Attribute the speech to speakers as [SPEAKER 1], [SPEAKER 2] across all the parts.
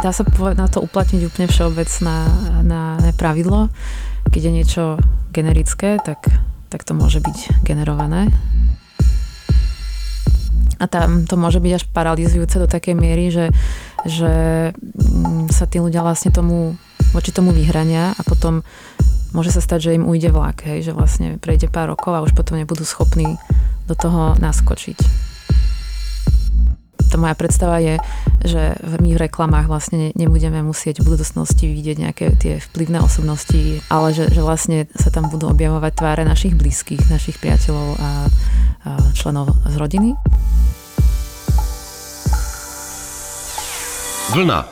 [SPEAKER 1] dá sa na to uplatniť úplne všeobecná na, na pravidlo. Keď je niečo generické, tak, tak to môže byť generované. A tam to môže byť až paralizujúce do takej miery, že, že mm, sa tí ľudia vlastne tomu, voči tomu vyhrania a potom môže sa stať, že im ujde vlak, hej, že vlastne prejde pár rokov a už potom nebudú schopní do toho naskočiť tá moja predstava je, že my v reklamách vlastne nebudeme musieť v budúcnosti vidieť nejaké tie vplyvné osobnosti, ale že, že vlastne sa tam budú objavovať tváre našich blízkych, našich priateľov a, a členov z rodiny.
[SPEAKER 2] Vlna.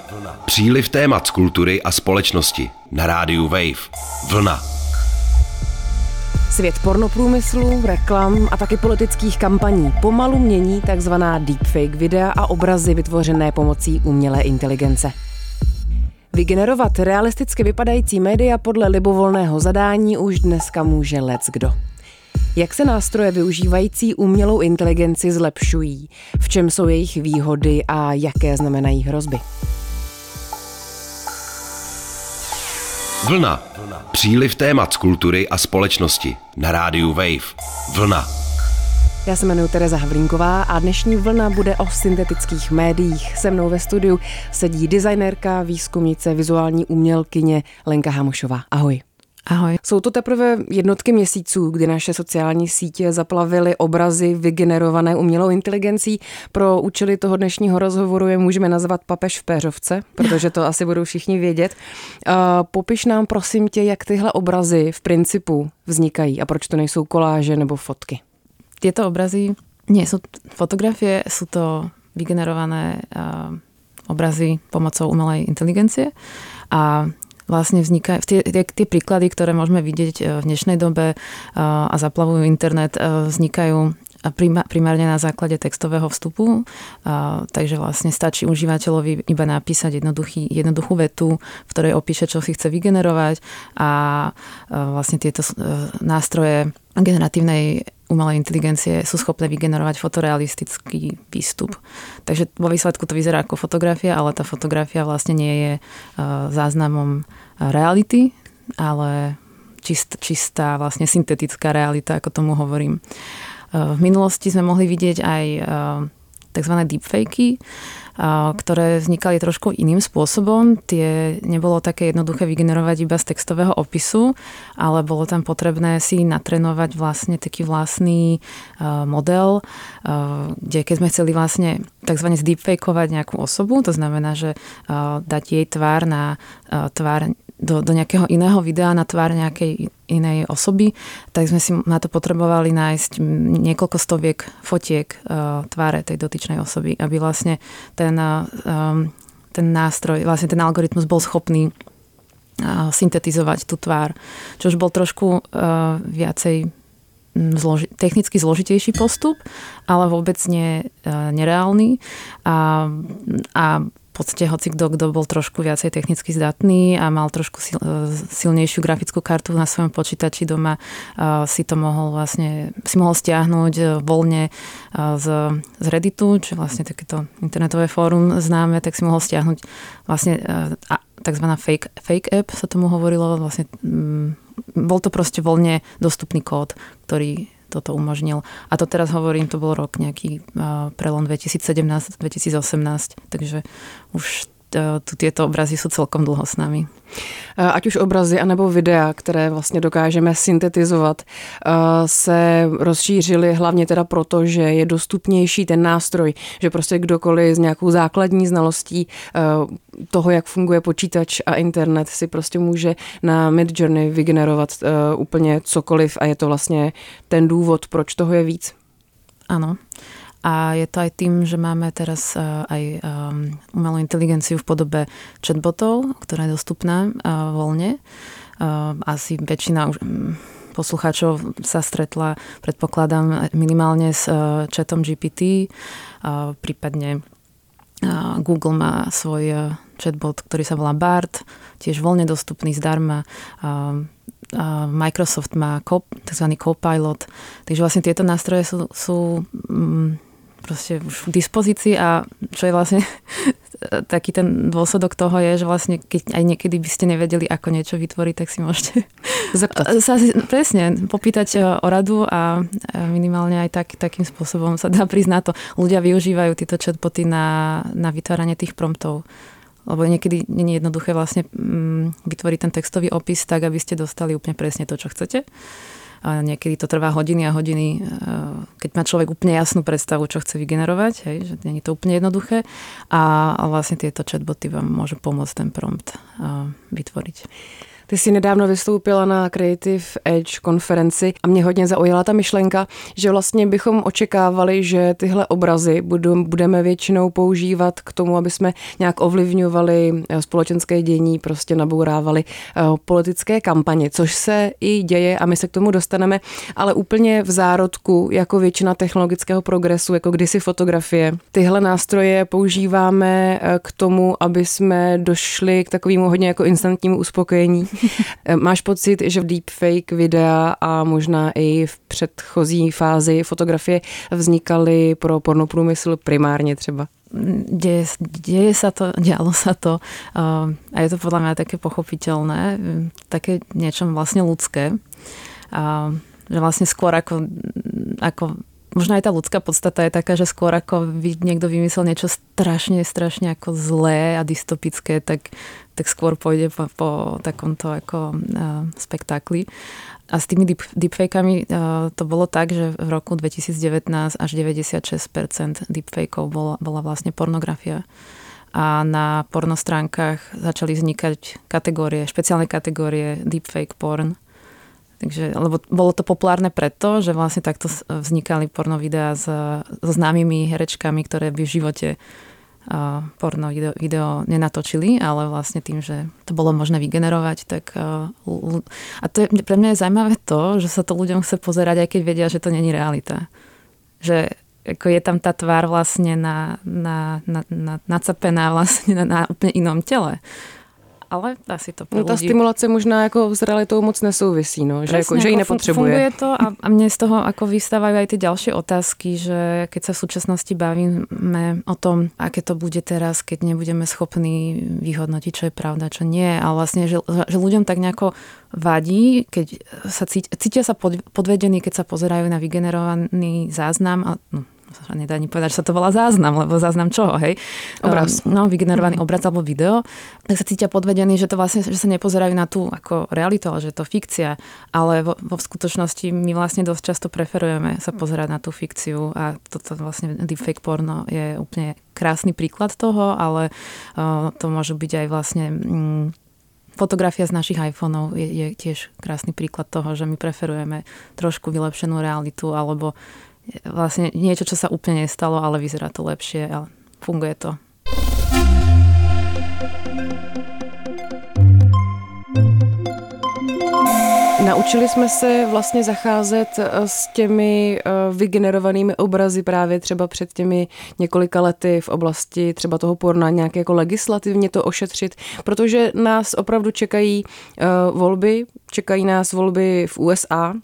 [SPEAKER 2] Příliv témat z kultury a společnosti. Na rádiu Wave. Vlna.
[SPEAKER 3] Svět pornoprůmyslu, reklam a taky politických kampaní pomalu mění takzvaná deepfake videa a obrazy vytvořené pomocí umělé inteligence. Vygenerovat realisticky vypadající média podle libovolného zadání už dneska může lec kdo. Jak se nástroje využívající umělou inteligenci zlepšují? V čem jsou jejich výhody a jaké znamenají hrozby?
[SPEAKER 2] Vlna. Příliv témat z kultury a společnosti. Na rádiu Wave. Vlna.
[SPEAKER 3] Já se jmenuji Tereza Havlínková a dnešní vlna bude o syntetických médiích. Se mnou ve studiu sedí designérka, výzkumnice, vizuální umělkyně Lenka Hamušová. Ahoj.
[SPEAKER 1] Ahoj.
[SPEAKER 3] Jsou to teprve jednotky měsíců, kdy naše sociální sítě zaplavily obrazy vygenerované umělou inteligencí. Pro účely toho dnešního rozhovoru je můžeme nazvat papež v péřovce, protože to asi budou všichni vědět. Popiš nám prosím tě, jak tyhle obrazy v principu vznikají a proč to nejsou koláže nebo fotky.
[SPEAKER 1] Tyto obrazy nie sú fotografie, sú to vygenerované uh, obrazy pomocou umelej inteligencie a vlastne vznikajú, tie, tie, tie príklady, ktoré môžeme vidieť e, v dnešnej dobe e, a zaplavujú internet, e, vznikajú primárne na základe textového vstupu, takže vlastne stačí užívateľovi iba napísať jednoduchý, jednoduchú vetu, v ktorej opíše, čo si chce vygenerovať a vlastne tieto nástroje generatívnej umelej inteligencie sú schopné vygenerovať fotorealistický výstup. Takže vo výsledku to vyzerá ako fotografia, ale tá fotografia vlastne nie je záznamom reality, ale čist, čistá vlastne syntetická realita, ako tomu hovorím. V minulosti sme mohli vidieť aj tzv. deepfakey, ktoré vznikali trošku iným spôsobom. Tie nebolo také jednoduché vygenerovať iba z textového opisu, ale bolo tam potrebné si natrenovať vlastne taký vlastný model, kde keď sme chceli vlastne tzv. zdeepfakeovať nejakú osobu, to znamená, že dať jej tvár na tvár do, do nejakého iného videa na tvár nejakej inej osoby, tak sme si na to potrebovali nájsť niekoľko stoviek fotiek uh, tváre tej dotyčnej osoby, aby vlastne ten, uh, ten nástroj, vlastne ten algoritmus bol schopný uh, syntetizovať tú tvár, čo už bol trošku uh, viacej zloži- technicky zložitejší postup, ale vôbec nie uh, nereálny. A, a podstate hoci kto, kto bol trošku viacej technicky zdatný a mal trošku sil, e, silnejšiu grafickú kartu na svojom počítači doma, e, si to mohol vlastne, si mohol stiahnuť e, voľne z, z Redditu, čo vlastne takéto internetové fórum známe, tak si mohol stiahnuť vlastne tzv. fake, fake app sa tomu hovorilo, vlastne bol to proste voľne dostupný kód, ktorý toto umožnil. A to teraz hovorím, to bol rok nejaký prelom 2017-2018, takže už tieto obrazy jsou celkom dlho s námi.
[SPEAKER 3] Ať už obrazy anebo videa, které vlastně dokážeme syntetizovat, se rozšířily hlavně teda proto, že je dostupnější ten nástroj, že prostě kdokoliv s nějakou základní znalostí toho, jak funguje počítač a internet, si prostě může na Midjourney vygenerovat úplně cokoliv a je to vlastně ten důvod, proč toho je víc.
[SPEAKER 1] Ano. A je to aj tým, že máme teraz eh, aj eh, umelú inteligenciu v podobe chatbotov, ktorá je dostupná eh, voľne. Asi väčšina mm, poslucháčov sa stretla, predpokladám, minimálne s chatom GPT, prípadne Google má svoj chatbot, ktorý sa volá BART, tiež voľne dostupný zdarma. Microsoft má tzv. Copilot, takže vlastne tieto nástroje sú, sú proste už v dispozícii a čo je vlastne taký ten dôsledok toho je, že vlastne keď aj niekedy by ste nevedeli, ako niečo vytvoriť, tak si môžete
[SPEAKER 3] Zeptať.
[SPEAKER 1] sa presne popýtať e, o radu a minimálne aj tak, takým spôsobom sa dá prísť na to. Ľudia využívajú tieto chatboty na, na vytváranie tých promptov lebo niekedy nie je jednoduché vlastne mm, vytvoriť ten textový opis tak, aby ste dostali úplne presne to, čo chcete. Niekedy to trvá hodiny a hodiny, e, keď má človek úplne jasnú predstavu, čo chce vygenerovať, hej, že nie je to úplne jednoduché. A, a vlastne tieto chatboty vám môžu pomôcť ten prompt e, vytvoriť.
[SPEAKER 3] Ty jsi nedávno vystoupila na Creative Edge konferenci a mě hodně zaujala ta myšlenka, že vlastně bychom očekávali, že tyhle obrazy budeme většinou používat k tomu, aby jsme nějak ovlivňovali eh, společenské dění, prostě nabourávali eh, politické kampaně, což se i děje a my se k tomu dostaneme, ale úplně v zárodku, jako většina technologického progresu, jako kdysi fotografie. Tyhle nástroje používáme eh, k tomu, aby jsme došli k takovému hodně jako instantnímu uspokojení Máš pocit, že v deepfake videa a možná i v předchozí fázi fotografie vznikaly pro pornoprůmysl primárně třeba?
[SPEAKER 1] Deje, deje sa to, dialo sa to uh, a je to podľa mňa také pochopiteľné, také niečo vlastne ľudské. Uh, že vlastne skôr ako, ako možno aj tá ľudská podstata je taká, že skôr ako niekto vymyslel niečo strašne, strašne ako zlé a dystopické, tak tak skôr pôjde po, po takomto ako uh, spektákli. A s tými deep, deepfakami uh, to bolo tak, že v roku 2019 až 96% deepfakeov bola, bola vlastne pornografia. A na pornostránkach začali vznikať kategórie, špeciálne kategórie deepfake porn. Takže, lebo bolo to populárne preto, že vlastne takto vznikali pornovideá s, so známymi herečkami, ktoré by v živote porno video, video nenatočili, ale vlastne tým, že to bolo možné vygenerovať, tak a to je, pre mňa je zaujímavé to, že sa to ľuďom chce pozerať, aj keď vedia, že to není realita. Že ako je tam tá tvár vlastne na, na, na, na, nacapená vlastne na, na úplne inom tele ale asi to
[SPEAKER 3] no, ta stimulace možná jako s realitou moc nesouvisí, no, že, jako, že ji nepotřebuje.
[SPEAKER 1] Funguje to a, a mne z toho ako vystávajú aj tie ďalšie otázky, že keď sa v súčasnosti bavíme o tom, aké to bude teraz, keď nebudeme schopní vyhodnotiť, čo je pravda, čo nie, ale vlastne, že, že ľuďom tak nejako vadí, keď sa cítia, cítia sa pod, podvedení, keď sa pozerajú na vygenerovaný záznam a no, sa nedá ani povedať, že sa to volá záznam, lebo záznam čoho, hej?
[SPEAKER 3] Obraz.
[SPEAKER 1] Um, no, vygenerovaný mm. obraz alebo video, tak sa cítia podvedení, že to vlastne, že sa nepozerajú na tú ako realitu, ale že je to fikcia, ale vo, vo skutočnosti my vlastne dosť často preferujeme sa pozerať na tú fikciu a toto vlastne deepfake porno je úplne krásny príklad toho, ale uh, to môžu byť aj vlastne mm, fotografia z našich iPhoneov je, je tiež krásny príklad toho, že my preferujeme trošku vylepšenú realitu alebo vlastne niečo, čo sa úplne nestalo, ale vyzerá to lepšie a funguje to.
[SPEAKER 3] Naučili jsme se vlastně zacházet eh, s těmi eh, vygenerovanými obrazy právě třeba před těmi několika lety v oblasti třeba toho porna nějak jako legislativně to ošetřit, protože nás opravdu čekají eh, volby, čekají nás volby v USA,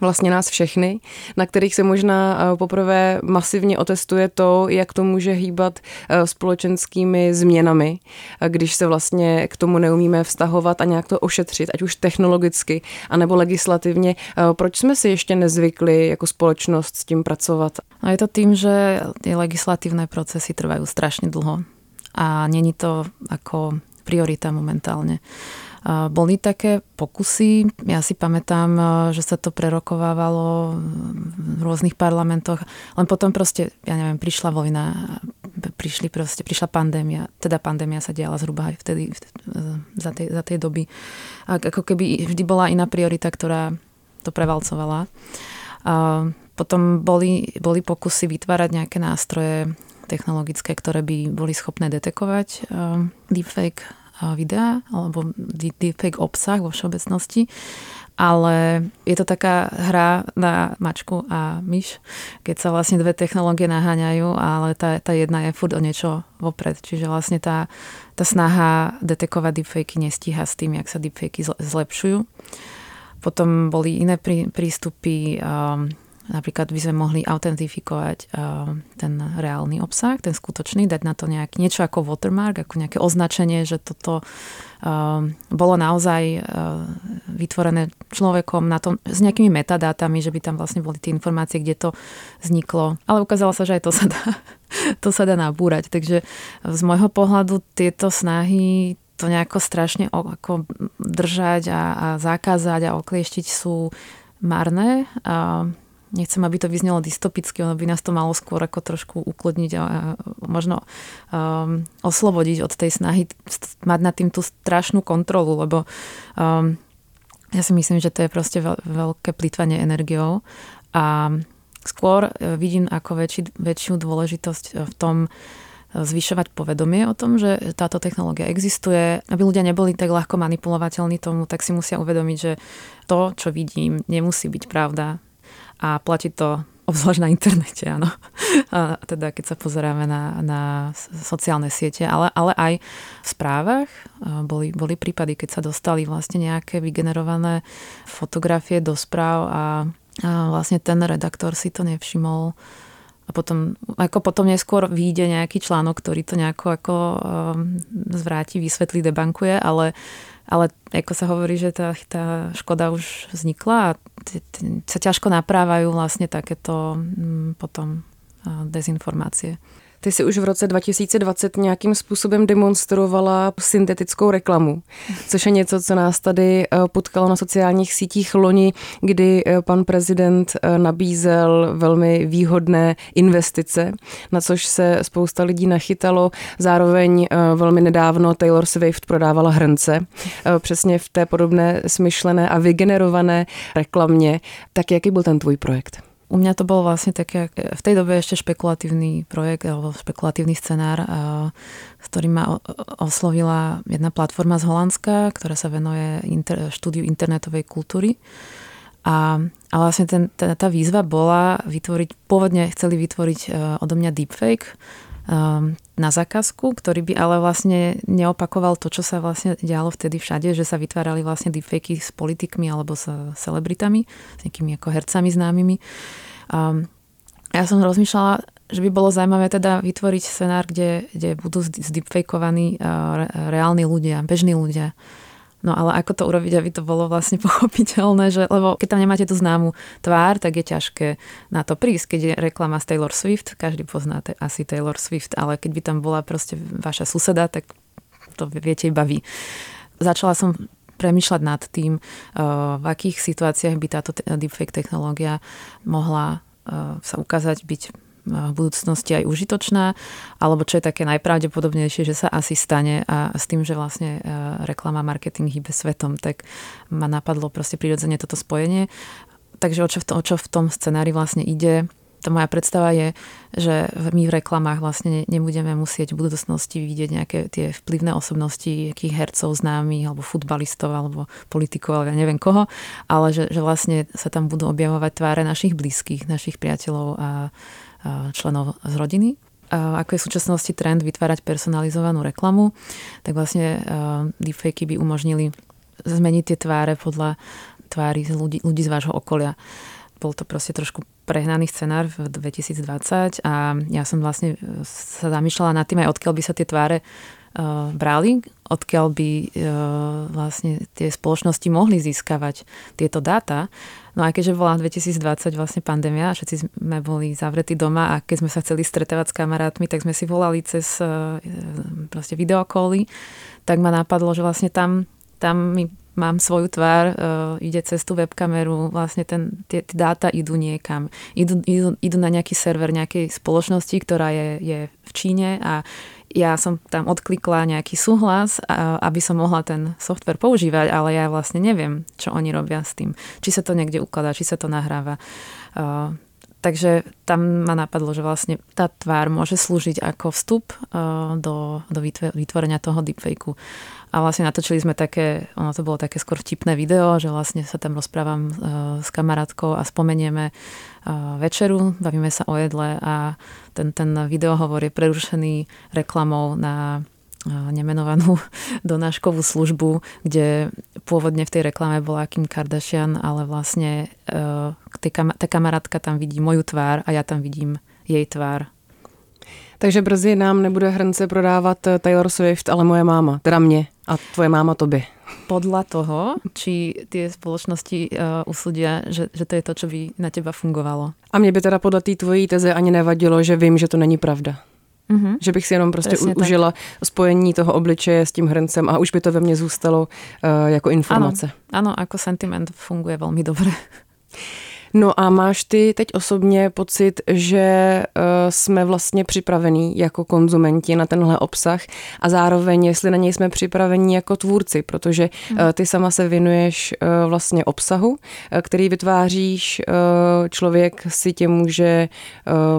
[SPEAKER 3] vlastně nás všechny, na kterých se možná eh, poprvé masivně otestuje to, jak to může hýbat eh, společenskými změnami, když se vlastně k tomu neumíme vztahovat a nějak to ošetřit, ať už technologicky, anebo legislativně. Eh, proč jsme si ještě nezvykli jako společnost s tím pracovat?
[SPEAKER 1] No je to tým, že ty legislatívne procesy trvajú strašne dlho a není to ako priorita momentálne. Boli také pokusy, ja si pamätám, že sa to prerokovávalo v rôznych parlamentoch, len potom proste, ja neviem, prišla vojna, prišli proste, prišla pandémia, teda pandémia sa diala zhruba aj vtedy, za tej, za tej doby. A ako keby vždy bola iná priorita, ktorá to prevalcovala. A potom boli, boli pokusy vytvárať nejaké nástroje technologické, ktoré by boli schopné detekovať deepfake videa alebo deepfake obsah vo všeobecnosti, ale je to taká hra na mačku a myš, keď sa vlastne dve technológie naháňajú, ale tá, tá jedna je furt o niečo vopred. Čiže vlastne tá, tá snaha detekovať deepfakey nestíha s tým, jak sa deepfakey zlepšujú. Potom boli iné prí, prístupy, um, Napríklad by sme mohli autentifikovať uh, ten reálny obsah, ten skutočný, dať na to nejak, niečo ako watermark, ako nejaké označenie, že toto uh, bolo naozaj uh, vytvorené človekom na tom, s nejakými metadátami, že by tam vlastne boli tie informácie, kde to vzniklo. Ale ukázalo sa, že aj to sa dá, to sa dá nabúrať. Takže z môjho pohľadu tieto snahy to nejako strašne ako držať a, a zakázať a oklieštiť sú marné. A nechcem, aby to vyznelo dystopicky, ono by nás to malo skôr ako trošku uklodniť a, možno um, oslobodiť od tej snahy mať nad tým tú strašnú kontrolu, lebo um, ja si myslím, že to je proste veľ, veľké plýtvanie energiou. A skôr e, vidím ako väčší, väčšiu dôležitosť v tom, zvyšovať povedomie o tom, že táto technológia existuje, aby ľudia neboli tak ľahko manipulovateľní tomu, tak si musia uvedomiť, že to, čo vidím, nemusí byť pravda a platí to obzvlášť na internete, áno. A teda keď sa pozeráme na, na sociálne siete, ale, ale aj v správach boli, boli prípady, keď sa dostali vlastne nejaké vygenerované fotografie do správ a, a vlastne ten redaktor si to nevšimol a potom, ako potom neskôr vyjde nejaký článok, ktorý to nejako ako um, zvráti, vysvetlí, debankuje, ale, ale ako sa hovorí, že tá, tá škoda už vznikla a t- t- sa ťažko naprávajú vlastne takéto um, potom uh, dezinformácie.
[SPEAKER 3] Ty si už v roce 2020 nějakým způsobem demonstrovala syntetickou reklamu, což je něco, co nás tady eh, potkalo na sociálních sítích loni, kdy eh, pan prezident eh, nabízel velmi výhodné investice, na což se spousta lidí nachytalo. Zároveň velmi nedávno Taylor Swift prodávala hrnce, přesně v té podobné smyšlené a vygenerované reklamě. Tak jaký byl ten tvůj projekt?
[SPEAKER 1] U mňa to bol vlastne taký, v tej dobe ešte špekulatívny projekt alebo špekulatívny scenár, s ktorým ma oslovila jedna platforma z Holandska, ktorá sa venuje inter, štúdiu internetovej kultúry. A, a vlastne ten, tá, tá výzva bola vytvoriť, pôvodne chceli vytvoriť uh, odo mňa deepfake um, na zákazku, ktorý by ale vlastne neopakoval to, čo sa vlastne dialo vtedy všade, že sa vytvárali vlastne deepfakey s politikmi alebo s celebritami, s nejakými ako hercami známymi. Um, ja som rozmýšľala, že by bolo zaujímavé teda vytvoriť scenár, kde, kde budú zdeepfakovaní uh, reálni ľudia, bežní ľudia. No ale ako to urobiť, aby to bolo vlastne pochopiteľné, že, lebo keď tam nemáte tú známu tvár, tak je ťažké na to prísť. Keď je reklama z Taylor Swift, každý pozná asi Taylor Swift, ale keď by tam bola proste vaša suseda, tak to viete iba vy. Začala som premyšľať nad tým, uh, v akých situáciách by táto deepfake technológia mohla uh, sa ukázať byť v budúcnosti aj užitočná, alebo čo je také najpravdepodobnejšie, že sa asi stane a s tým, že vlastne reklama, marketing hýbe svetom, tak ma napadlo proste prirodzene toto spojenie. Takže o čo v tom, o čo v tom scenári vlastne ide, tá moja predstava je, že my v reklamách vlastne nebudeme musieť v budúcnosti vidieť nejaké tie vplyvné osobnosti, nejakých hercov známych, alebo futbalistov, alebo politikov, alebo ja neviem koho, ale že, že vlastne sa tam budú objavovať tváre našich blízkych, našich priateľov a, a členov z rodiny. A ako je v súčasnosti trend vytvárať personalizovanú reklamu, tak vlastne deepfakey by umožnili zmeniť tie tváre podľa tvári ľudí, ľudí z vášho okolia bol to proste trošku prehnaný scenár v 2020 a ja som vlastne e, sa zamýšľala nad tým aj odkiaľ by sa tie tváre uh, brali, odkiaľ by uh, vlastne tie spoločnosti mohli získavať tieto dáta. No a keďže bola 2020 vlastne pandémia všetci sme boli zavretí doma a keď sme sa chceli stretávať s kamarátmi, tak sme si volali cez proste videokoly, tak ma napadlo, že vlastne tam, tam mi mám svoju tvár, uh, ide cez tú webkameru, vlastne ten, tie, tie dáta idú niekam. Idú, idú, idú na nejaký server nejakej spoločnosti, ktorá je, je v Číne a ja som tam odklikla nejaký súhlas, aby som mohla ten software používať, ale ja vlastne neviem, čo oni robia s tým. Či sa to niekde ukladá, či sa to nahráva. Uh, takže tam ma napadlo, že vlastne tá tvár môže slúžiť ako vstup uh, do, do vytvorenia toho deepfakeu. A vlastne natočili sme také, ono to bolo také skôr vtipné video, že vlastne sa tam rozprávam uh, s kamarátkou a spomenieme uh, večeru, bavíme sa o jedle a ten, ten videohovor je prerušený reklamou na uh, nemenovanú donáškovú službu, kde pôvodne v tej reklame bola Kim Kardashian, ale vlastne tá kamarátka tam vidí moju tvár a ja tam vidím jej tvár.
[SPEAKER 3] Takže brzy nám nebude hrnce prodávat Taylor Swift, ale moje máma, teda mě a tvoje máma tobě.
[SPEAKER 1] Podľa toho, či tie spoločnosti uh, usúdia, že, že to je to, čo by na teba fungovalo.
[SPEAKER 3] A mě by teda podle té tvojí teze ani nevadilo, že vím, že to není pravda. Mm-hmm. Že bych si jenom prostě u, užila spojení toho obličeje s tím hrncem a už by to ve mně zůstalo uh, jako informace.
[SPEAKER 1] Ano, ano, ako sentiment funguje velmi dobře.
[SPEAKER 3] No a máš ty teď osobně pocit, že uh, jsme vlastně připravení jako konzumenti na tenhle obsah a zároveň, jestli na něj jsme připraveni jako tvůrci, protože uh, ty sama se věnuješ uh, vlastně obsahu, který vytváříš, člověk si tě může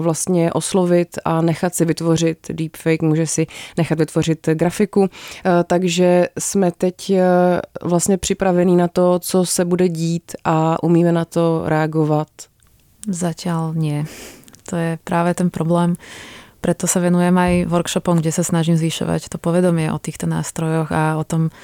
[SPEAKER 3] vlastně oslovit a nechat si vytvořit deepfake, může si nechat vytvořit grafiku, takže jsme teď vlastně připravení na to, co se bude dít a umíme na to reagovat reagovať?
[SPEAKER 1] Zatiaľ nie. To je práve ten problém. Preto sa venujem aj workshopom, kde sa snažím zvyšovať to povedomie o týchto nástrojoch a o tom,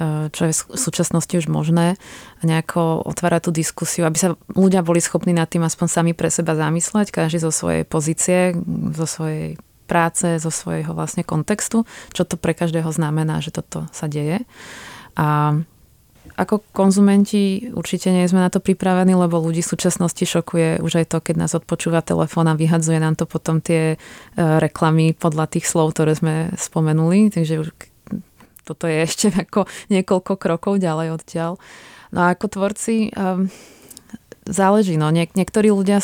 [SPEAKER 1] e, čo je v súčasnosti už možné a nejako otvárať tú diskusiu, aby sa ľudia boli schopní nad tým aspoň sami pre seba zamysleť, každý zo svojej pozície, zo svojej práce, zo svojho vlastne kontextu, čo to pre každého znamená, že toto sa deje. A ako konzumenti určite nie sme na to pripravení, lebo ľudí v súčasnosti šokuje už aj to, keď nás odpočúva telefón a vyhadzuje nám to potom tie e, reklamy podľa tých slov, ktoré sme spomenuli. Takže už toto je ešte ako niekoľko krokov ďalej odtiaľ. No a ako tvorci um, záleží. No. Niek- niektorí ľudia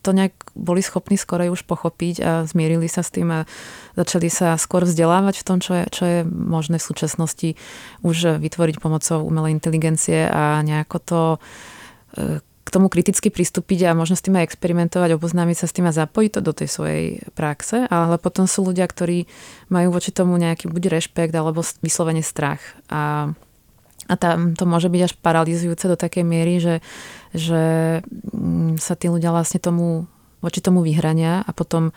[SPEAKER 1] to nejak boli schopní skorej už pochopiť a zmierili sa s tým a začali sa skôr vzdelávať v tom, čo je, čo je možné v súčasnosti už vytvoriť pomocou umelej inteligencie a nejako to e, k tomu kriticky pristúpiť a možno s tým aj experimentovať, oboznámiť sa s tým a zapojiť to do tej svojej praxe, ale potom sú ľudia, ktorí majú voči tomu nejaký buď rešpekt alebo vyslovene strach. A a tam to môže byť až paralizujúce do takej miery, že, že mm, sa tí ľudia vlastne tomu, voči tomu vyhrania a potom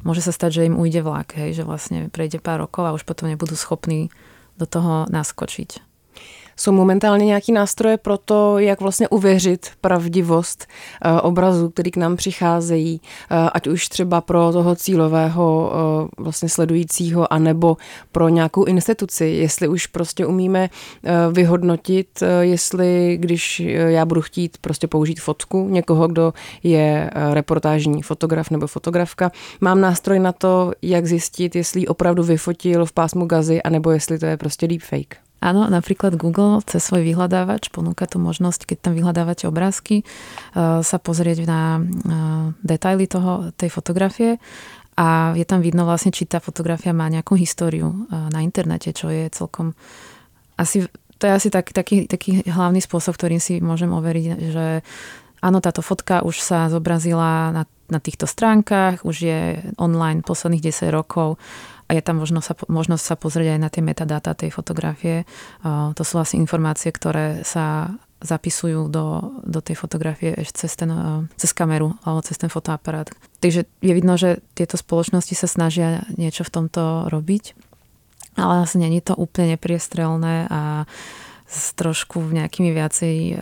[SPEAKER 1] môže sa stať, že im ujde vlak, hej, že vlastne prejde pár rokov a už potom nebudú schopní do toho naskočiť.
[SPEAKER 3] Jsou momentálně nějaký nástroje pro to, jak vlastně uvěřit pravdivost uh, obrazu, který k nám přicházejí, uh, ať už třeba pro toho cílového uh, vlastně sledujícího, anebo pro nějakou instituci, jestli už prostě umíme vyhodnotit, jestli když já budu chtít prostě použít fotku někoho, kdo je reportážní fotograf nebo fotografka, mám nástroj na to, jak zjistit, jestli opravdu vyfotil v pásmu gazy, anebo jestli to je prostě deepfake.
[SPEAKER 1] Áno, napríklad Google cez svoj vyhľadávač ponúka tú možnosť, keď tam vyhľadávate obrázky, eh, sa pozrieť na eh, detaily toho, tej fotografie a je tam vidno vlastne, či tá fotografia má nejakú históriu eh, na internete, čo je celkom asi, to je asi tak, taký, taký hlavný spôsob, ktorým si môžem overiť, že áno, táto fotka už sa zobrazila na, na týchto stránkach, už je online posledných 10 rokov je tam možno sa, možnosť sa pozrieť aj na tie metadáta tej fotografie. To sú asi informácie, ktoré sa zapisujú do, do tej fotografie ešte cez, ten, cez kameru alebo cez ten fotoaparát. Takže je vidno, že tieto spoločnosti sa snažia niečo v tomto robiť, ale asi není to úplne nepriestrelné a s trošku nejakými viacej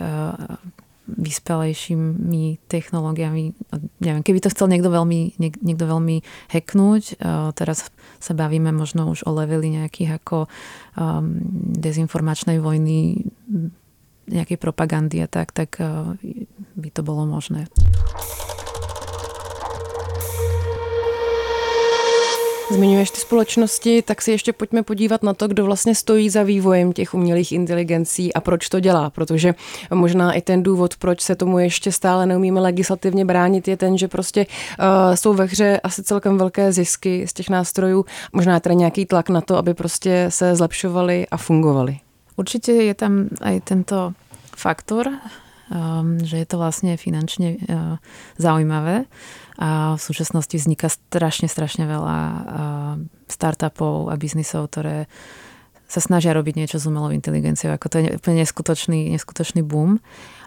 [SPEAKER 1] vyspelejšími technológiami. Neviem, keby to chcel niekto veľmi, niek, niekto veľmi hacknúť, teraz sa bavíme možno už o leveli nejakých ako um, dezinformačnej vojny, nejakej propagandy a tak, tak uh, by to bolo možné.
[SPEAKER 3] Zmiňuješ ty společnosti, tak si ještě pojďme podívat na to, kdo vlastně stojí za vývojem těch umělých inteligencí a proč to dělá, protože možná i ten důvod, proč se tomu ještě stále neumíme legislativně bránit, je ten, že prostě uh, jsou ve hře asi celkem velké zisky z těch nástrojů, možná teda nějaký tlak na to, aby prostě se zlepšovali a fungovali.
[SPEAKER 1] Určitě je tam aj tento faktor, že je to vlastne finančne uh, zaujímavé a v súčasnosti vzniká strašne, strašne veľa uh, startupov a biznisov, ktoré sa snažia robiť niečo s umelou inteligenciou. Ako to je úplne neskutočný, neskutočný boom.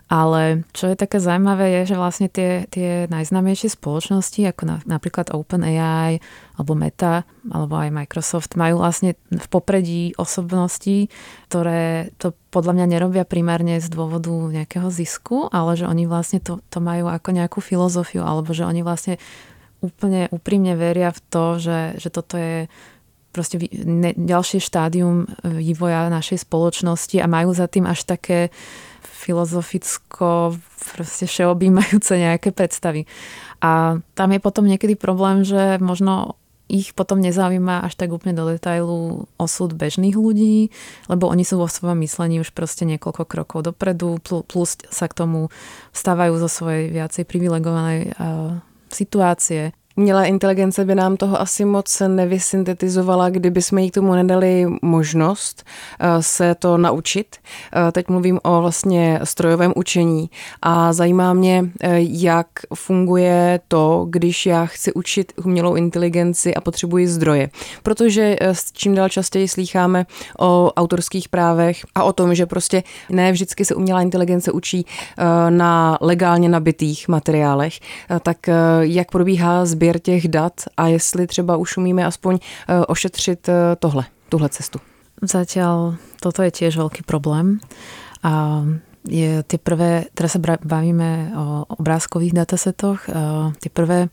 [SPEAKER 1] Ale čo je také zaujímavé, je, že vlastne tie, tie najznámejšie spoločnosti, ako na, napríklad OpenAI alebo Meta, alebo aj Microsoft, majú vlastne v popredí osobností, ktoré to podľa mňa nerobia primárne z dôvodu nejakého zisku, ale že oni vlastne to, to majú ako nejakú filozofiu, alebo že oni vlastne úplne úprimne veria v to, že, že toto je proste ne, ďalšie štádium vývoja našej spoločnosti a majú za tým až také filozoficko proste všeobjímajúce nejaké predstavy. A tam je potom niekedy problém, že možno ich potom nezaujíma až tak úplne do detailu osud bežných ľudí, lebo oni sú vo svojom myslení už proste niekoľko krokov dopredu, plus sa k tomu vstávajú zo svojej viacej privilegovanej uh, situácie.
[SPEAKER 3] Umělá inteligence by nám toho asi moc nevysyntetizovala, kdyby jsme jí k tomu nedali možnost eh, se to naučit. Eh, teď mluvím o vlastně strojovém učení a zajímá mě, eh, jak funguje to, když já chci učit umělou inteligenci a potřebuji zdroje. Protože s čím dál častěji slýcháme o autorských právech a o tom, že prostě ne vždycky se umělá inteligence učí na legálně nabitých materiálech, tak jak probíhá sběr sběr těch dat a jestli třeba už umíme aspoň eh, ošetřit eh, tohle, tuhle cestu.
[SPEAKER 1] Zatiaľ toto je tiež veľký problém. A je tie prvé, teraz sa bavíme o obrázkových datasetoch, tie prvé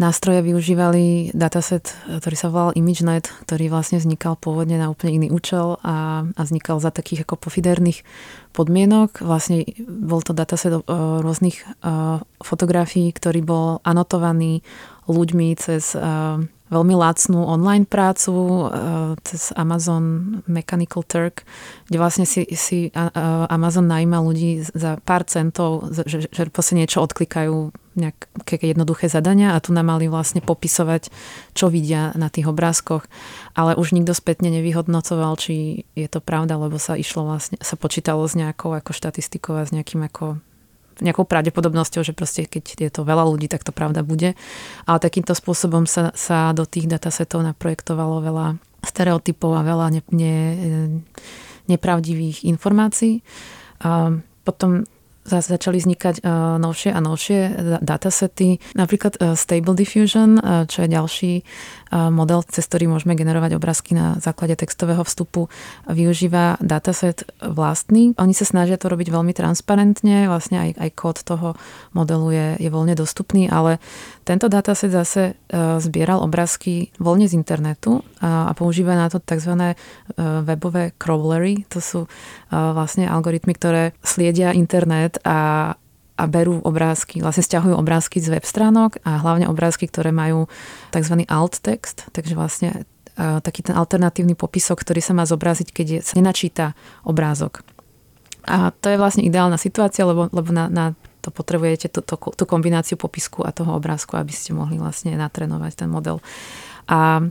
[SPEAKER 1] nástroje využívali dataset, ktorý sa volal ImageNet, ktorý vlastne vznikal pôvodne na úplne iný účel a, a vznikal za takých ako pofiderných podmienok. Vlastne bol to dataset rôznych fotografií, ktorý bol anotovaný ľuďmi cez veľmi lacnú online prácu cez Amazon Mechanical Turk, kde vlastne si, si Amazon najíma ľudí za pár centov, že, že proste niečo odklikajú nejaké jednoduché zadania a tu nám mali vlastne popisovať, čo vidia na tých obrázkoch. Ale už nikto spätne nevyhodnocoval, či je to pravda, lebo sa išlo vlastne, sa počítalo s nejakou ako štatistikou a s nejakým ako nejakou pravdepodobnosťou, že proste keď je to veľa ľudí, tak to pravda bude. Ale takýmto spôsobom sa, sa do tých datasetov naprojektovalo veľa stereotypov a veľa ne, ne, nepravdivých informácií. A potom začali vznikať uh, novšie a novšie datasety, napríklad uh, Stable Diffusion, uh, čo je ďalší model, cez ktorý môžeme generovať obrázky na základe textového vstupu, využíva dataset vlastný. Oni sa snažia to robiť veľmi transparentne, vlastne aj, aj kód toho modelu je, je voľne dostupný, ale tento dataset zase uh, zbieral obrázky voľne z internetu a, a používa na to tzv. Uh, webové crawlery, to sú uh, vlastne algoritmy, ktoré sliedia internet a, a berú obrázky, vlastne stiahujú obrázky z web stránok a hlavne obrázky, ktoré majú tzv. alt text, takže vlastne taký ten alternatívny popisok, ktorý sa má zobraziť, keď je, sa nenačíta obrázok. A to je vlastne ideálna situácia, lebo, lebo na, na to potrebujete tú, tú, tú kombináciu popisku a toho obrázku, aby ste mohli vlastne natrenovať ten model. A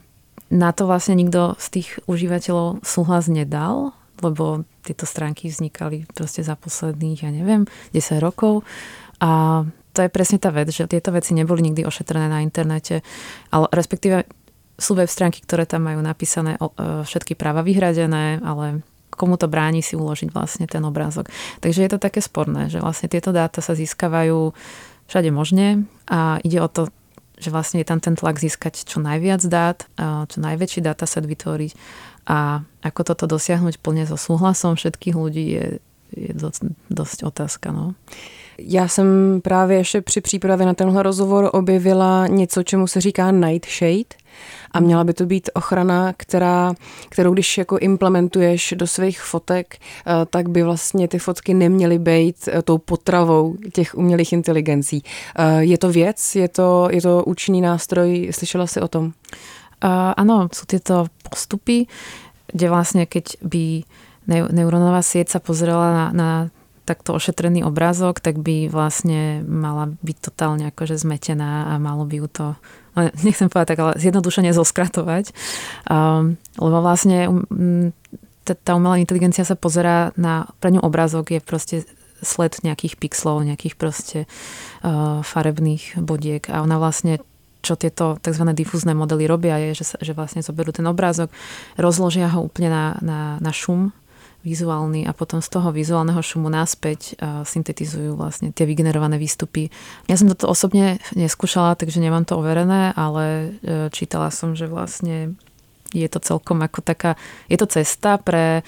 [SPEAKER 1] na to vlastne nikto z tých užívateľov súhlas nedal, lebo tieto stránky vznikali proste za posledných, ja neviem, 10 rokov. A to je presne tá vec, že tieto veci neboli nikdy ošetrené na internete, ale respektíve sú web stránky, ktoré tam majú napísané e, všetky práva vyhradené, ale komu to bráni si uložiť vlastne ten obrázok. Takže je to také sporné, že vlastne tieto dáta sa získavajú všade možne a ide o to, že vlastne je tam ten tlak získať čo najviac dát, čo najväčší dataset vytvoriť a ako toto dosiahnuť plne so súhlasom všetkých ľudí je, je dosť, dosť otázka. No.
[SPEAKER 3] Já jsem právě ještě při přípravě na tenhle rozhovor objevila něco, čemu se říká nightshade a měla by to být ochrana, která, kterou když jako implementuješ do svých fotek, eh, tak by vlastně ty fotky neměly být eh, tou potravou těch umělých inteligencí. Eh, je to věc, je to, je to účinný nástroj, slyšela jsi o tom?
[SPEAKER 1] Uh, áno, sú tieto postupy, kde vlastne keď by neurónová sieť sa pozrela na, na takto ošetrený obrázok, tak by vlastne mala byť totálne akože zmetená a malo by ju to, nechcem povedať tak, ale zjednodušene zoskratovať. Um, lebo vlastne um, tá umelá inteligencia sa pozerá na, pre ňu obrázok je proste sled nejakých pixlov, nejakých proste uh, farebných bodiek a ona vlastne čo tieto tzv. difúzne modely robia, je, že, sa, že vlastne zoberú ten obrázok, rozložia ho úplne na, na, na šum, vizuálny a potom z toho vizuálneho šumu naspäť syntetizujú vlastne tie vygenerované výstupy. Ja som toto osobne neskúšala, takže nemám to overené, ale e, čítala som, že vlastne je to celkom ako taká, je to cesta pre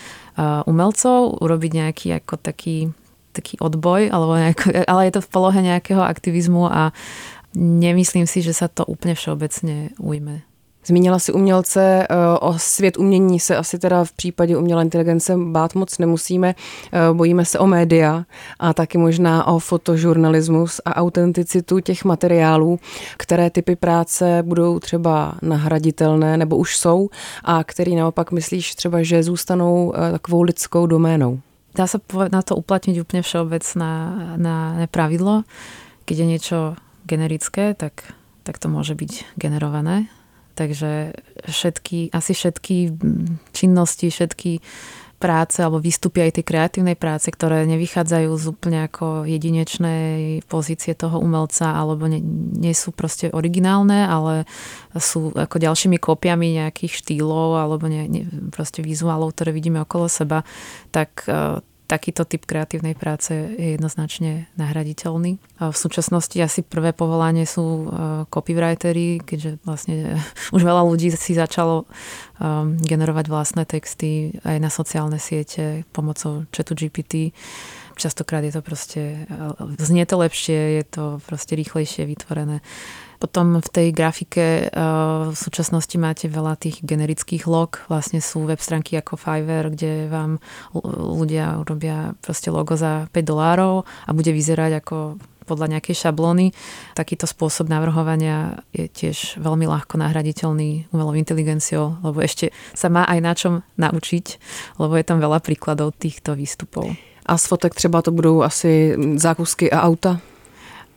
[SPEAKER 1] umelcov urobiť nejaký ako taký, taký odboj, alebo nejako, ale je to v polohe nejakého aktivizmu a nemyslím si, že sa to úplne všeobecne ujme.
[SPEAKER 3] Zmínila si umělce, eh, o svět umění se asi teda v případě umělé inteligence bát moc nemusíme. Eh, bojíme se o média a taky možná o fotožurnalismus a autenticitu těch materiálů, které typy práce budou třeba nahraditelné nebo už jsou a který naopak myslíš třeba, že zůstanou eh, takovou lidskou doménou?
[SPEAKER 1] Dá sa na to uplatniť úplne všeobecné na, na pravidlo. Keď je niečo generické, tak, tak to môže byť generované Takže všetky, asi všetky činnosti, všetky práce alebo výstupy aj tej kreatívnej práce, ktoré nevychádzajú z úplne ako jedinečnej pozície toho umelca alebo nie, nie sú proste originálne, ale sú ako ďalšími kópiami nejakých štýlov alebo ne, ne, proste vizuálov, ktoré vidíme okolo seba, tak takýto typ kreatívnej práce je jednoznačne nahraditeľný. V súčasnosti asi prvé povolanie sú e, copywritery, keďže vlastne už veľa ľudí si začalo um, generovať vlastné texty aj na sociálne siete pomocou chatu GPT. Častokrát je to proste, e, znie to lepšie, je to proste rýchlejšie vytvorené. Potom v tej grafike uh, v súčasnosti máte veľa tých generických log. Vlastne sú web stránky ako Fiverr, kde vám ľudia urobia proste logo za 5 dolárov a bude vyzerať ako podľa nejakej šablóny. Takýto spôsob navrhovania je tiež veľmi ľahko nahraditeľný umelou inteligenciou, lebo ešte sa má aj na čom naučiť, lebo je tam veľa príkladov týchto výstupov.
[SPEAKER 3] A z fotek třeba to budou asi zákusky a auta?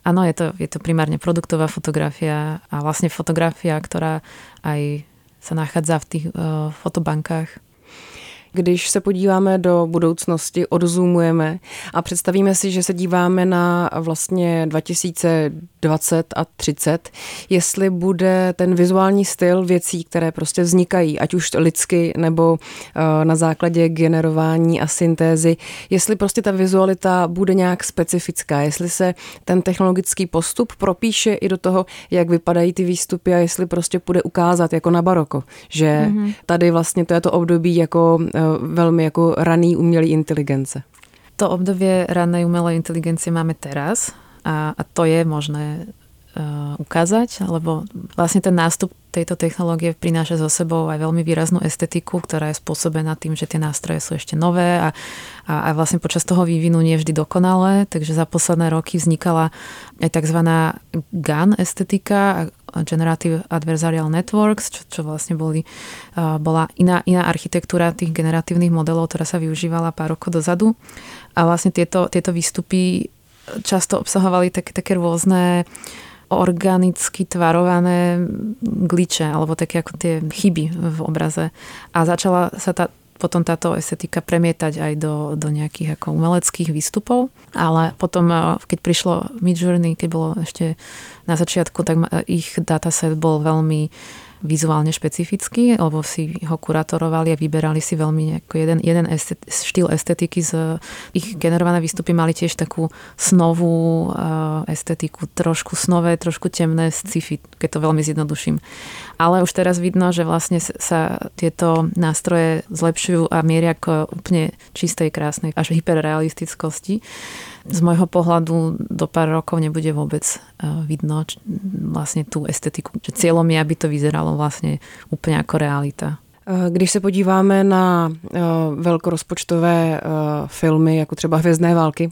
[SPEAKER 1] Áno, je to, je to primárne produktová fotografia a vlastne fotografia, ktorá aj sa nachádza v tých uh, fotobankách
[SPEAKER 3] když se podíváme do budoucnosti, odzoomujeme a představíme si, že se díváme na vlastně 2020 a 30, jestli bude ten vizuální styl věcí, které prostě vznikají, ať už lidsky nebo eh, na základě generování a syntézy, jestli prostě ta vizualita bude nějak specifická, jestli se ten technologický postup propíše i do toho, jak vypadají ty výstupy a jestli prostě bude ukázat jako na baroko, že mm-hmm. tady vlastně to je to období jako eh, velmi jako raný umělý inteligence.
[SPEAKER 1] To obdobie ranej umelej inteligencie máme teraz a, a to je možné ukázať, lebo vlastne ten nástup tejto technológie prináša so sebou aj veľmi výraznú estetiku, ktorá je spôsobená tým, že tie nástroje sú ešte nové a, a, a vlastne počas toho vývinu nie vždy dokonalé, takže za posledné roky vznikala aj tzv. GAN estetika, Generative Adversarial Networks, čo, čo vlastne boli, bola iná, iná architektúra tých generatívnych modelov, ktorá sa využívala pár rokov dozadu. A vlastne tieto, tieto výstupy často obsahovali také, také rôzne organicky tvarované gliče, alebo také ako tie chyby v obraze. A začala sa tá, potom táto estetika premietať aj do, do nejakých ako umeleckých výstupov, ale potom, eh, keď prišlo Midjourney, keď bolo ešte na začiatku, tak ich dataset bol veľmi vizuálne špecifický, lebo si ho kuratorovali a vyberali si veľmi jeden, jeden estet, štýl estetiky. Z, ich generované výstupy mali tiež takú snovú uh, estetiku, trošku snové, trošku temné sci-fi, keď to veľmi zjednoduším. Ale už teraz vidno, že vlastne sa tieto nástroje zlepšujú a mieria k úplne čistej, krásnej až hyperrealistickosti z môjho pohľadu do pár rokov nebude vôbec e, vidno vlastne tú estetiku. Cieľom je, aby to vyzeralo vlastne úplne ako realita.
[SPEAKER 3] E, když se podíváme na uh, velkorozpočtové filmy, jako třeba Hvězdné války,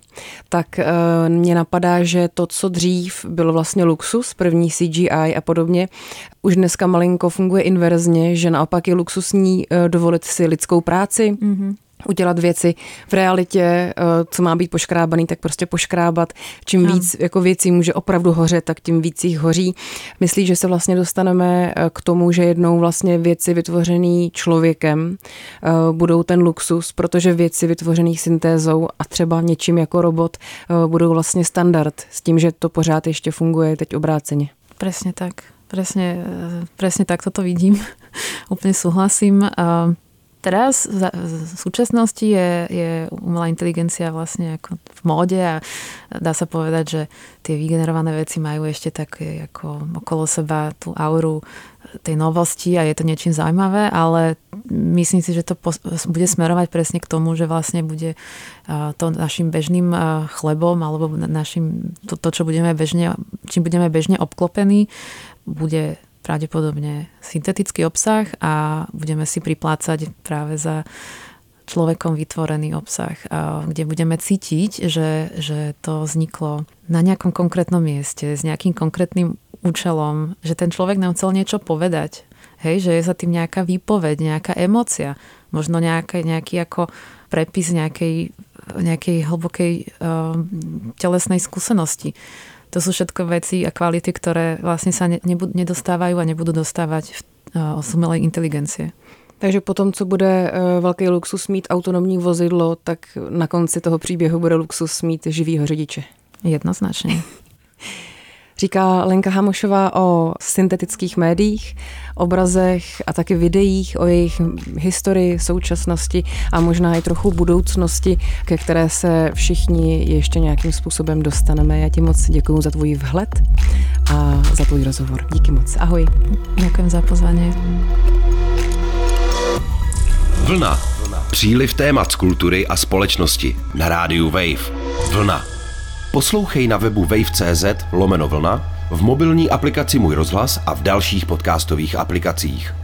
[SPEAKER 3] tak mě napadá, že to, co dřív bylo vlastně luxus, první CGI a podobně, už dneska malinko funguje inverzně, že naopak je luxusní dovolit si lidskou práci, mm-hmm udělat věci v realitě, eh, co má být poškrábaný, tak prostě poškrábat. Čím no. víc jako věcí může opravdu hořet, tak tím víc jich hoří. Myslíš, že se vlastně dostaneme eh, k tomu, že jednou vlastně věci vytvořený člověkem eh, budou ten luxus, protože věci vytvořený syntézou a třeba něčím jako robot budou vlastně standard s tím, že to pořád ještě funguje teď obráceně.
[SPEAKER 1] Presne tak. Presne, presne tak toto vidím. Úplne súhlasím. Teraz v súčasnosti je, je umelá inteligencia vlastne ako v móde a dá sa povedať, že tie vygenerované veci majú ešte také ako okolo seba tú auru tej novosti a je to niečím zaujímavé, ale myslím si, že to bude smerovať presne k tomu, že vlastne bude to našim bežným chlebom alebo našim, to, to čo budeme bežne, čím budeme bežne obklopení, bude pravdepodobne syntetický obsah a budeme si priplácať práve za človekom vytvorený obsah, kde budeme cítiť, že, že to vzniklo na nejakom konkrétnom mieste, s nejakým konkrétnym účelom, že ten človek nám chcel niečo povedať. Hej, že je za tým nejaká výpoveď, nejaká emocia, možno nejaký, nejaký ako prepis nejakej, nejakej hlbokej uh, telesnej skúsenosti. To sú všetko veci a kvality, ktoré vlastne sa ne, nebud, nedostávajú a nebudú dostávať v uh, osumelej inteligencie.
[SPEAKER 3] Takže potom, co bude uh, velký luxus mít autonomní vozidlo, tak na konci toho příběhu bude luxus mít živýho řidiče.
[SPEAKER 1] Jednoznačně.
[SPEAKER 3] Říká Lenka Hamošová o syntetických médiích, obrazech a taky videích, o jejich historii, současnosti a možná i trochu budoucnosti, ke které se všichni ještě nějakým způsobem dostaneme. Já ti moc děkuji za tvůj vhled a za tvůj rozhovor. Díky moc. Ahoj.
[SPEAKER 1] Děkuji za pozvání.
[SPEAKER 2] Vlna. Příliv témat z kultury a společnosti na rádiu Wave. Vlna. Poslouchej na webu wave.cz lomeno vlna, v mobilní aplikaci Můj rozhlas a v dalších podcastových aplikacích.